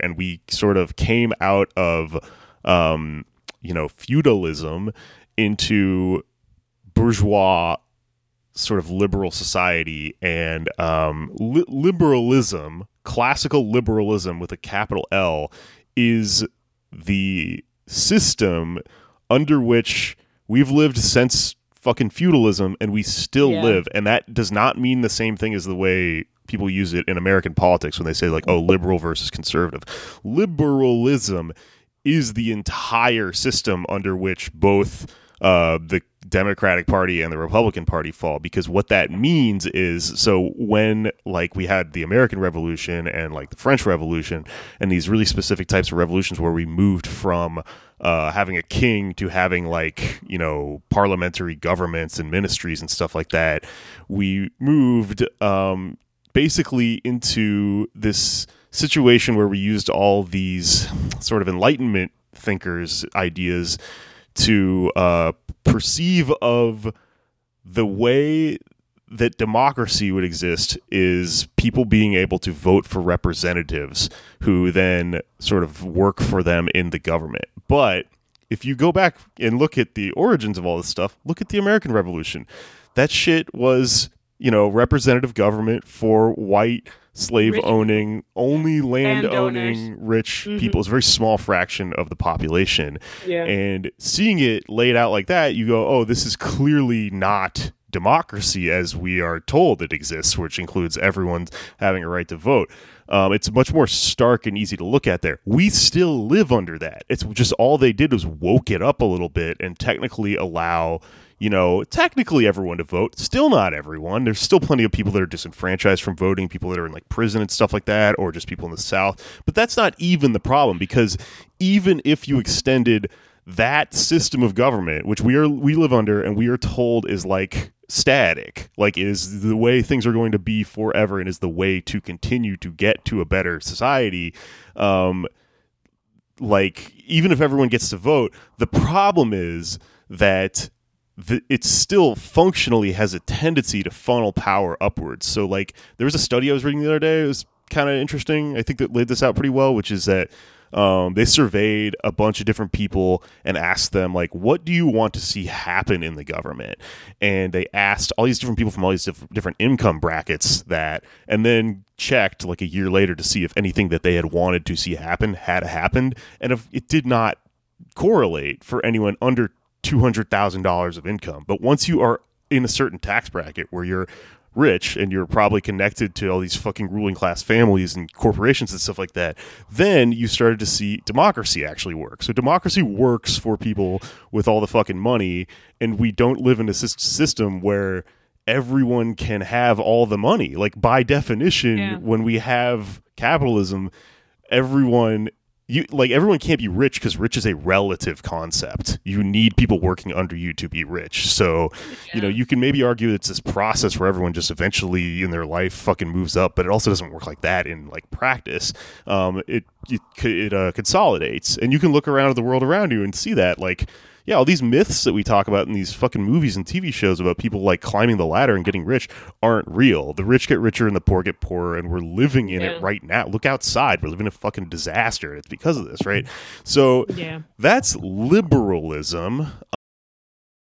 And we sort of came out of, um, you know, feudalism into bourgeois sort of liberal society and um, li- liberalism, classical liberalism with a capital L, is the system under which we've lived since fucking feudalism and we still Yeah. live. And that does not mean the same thing as the way people use it in American politics when they say, like, oh, liberal versus conservative. Liberalism is the entire system under which both uh, the Democratic Party and the Republican Party fall. Because what that means is so when, like, we had the American Revolution and, like, the French Revolution and these really specific types of revolutions where we moved from uh, having a king to having, like, you know, parliamentary governments and ministries and stuff like that, we moved um, basically into this situation where we used all these sort of enlightenment thinkers ideas to uh, perceive of the way that democracy would exist is people being able to vote for representatives who then sort of work for them in the government. But if you go back and look at the origins of all this stuff, look at the American Revolution. That shit was, you know, representative government for white slave Rich owning, only land Landowners. owning rich Mhm. people. It's a very small fraction of the population. Yeah. And seeing it laid out like that, you go, oh, this is clearly not democracy as we are told it exists, which includes everyone having a right to vote. Um, it's much more stark and easy to look at there. We still live under that. It's just all they did was woke it up a little bit and technically allow, you know, technically everyone to vote. Still not everyone. There's still plenty of people that are disenfranchised from voting, people that are in like prison and stuff like that, or just people in the South. But that's not even the problem because even if you extended that system of government, which we are we live under and we are told is like static, like is the way things are going to be forever and is the way to continue to get to a better society. Um, like even if everyone gets to vote, the problem is that the, it still functionally has a tendency to funnel power upwards. So like there was a study I was reading the other day. It was kind of interesting. I think that laid this out pretty well, which is that um, they surveyed a bunch of different people and asked them like, "What do you want to see happen in the government?" And they asked all these different people from all these diff- different income brackets that, and then checked like a year later to see if anything that they had wanted to see happen had happened, and if it did not correlate for anyone under two hundred thousand dollars of income. But once you are in a certain tax bracket where you're rich and you're probably connected to all these fucking ruling class families and corporations and stuff like that, then you started to see democracy actually work. So democracy works for people with all the fucking money, and we don't live in a system where everyone can have all the money. Like by definition, Yeah. when we have capitalism, everyone you like everyone can't be rich because rich is a relative concept. You need people working under you to be rich. So, you know, you can maybe argue it's this process where everyone just eventually in their life fucking moves up, but it also doesn't work like that in like practice. Um, it it, it uh, consolidates, and you can look around at the world around you and see that like. Yeah, all these myths that we talk about in these fucking movies and TV shows about people like climbing the ladder and getting rich aren't real. The rich get richer and the poor get poorer, and we're living in Yeah. it right now. Look outside. We're living in a fucking disaster. and It's because of this, right? So Yeah. that's liberalism.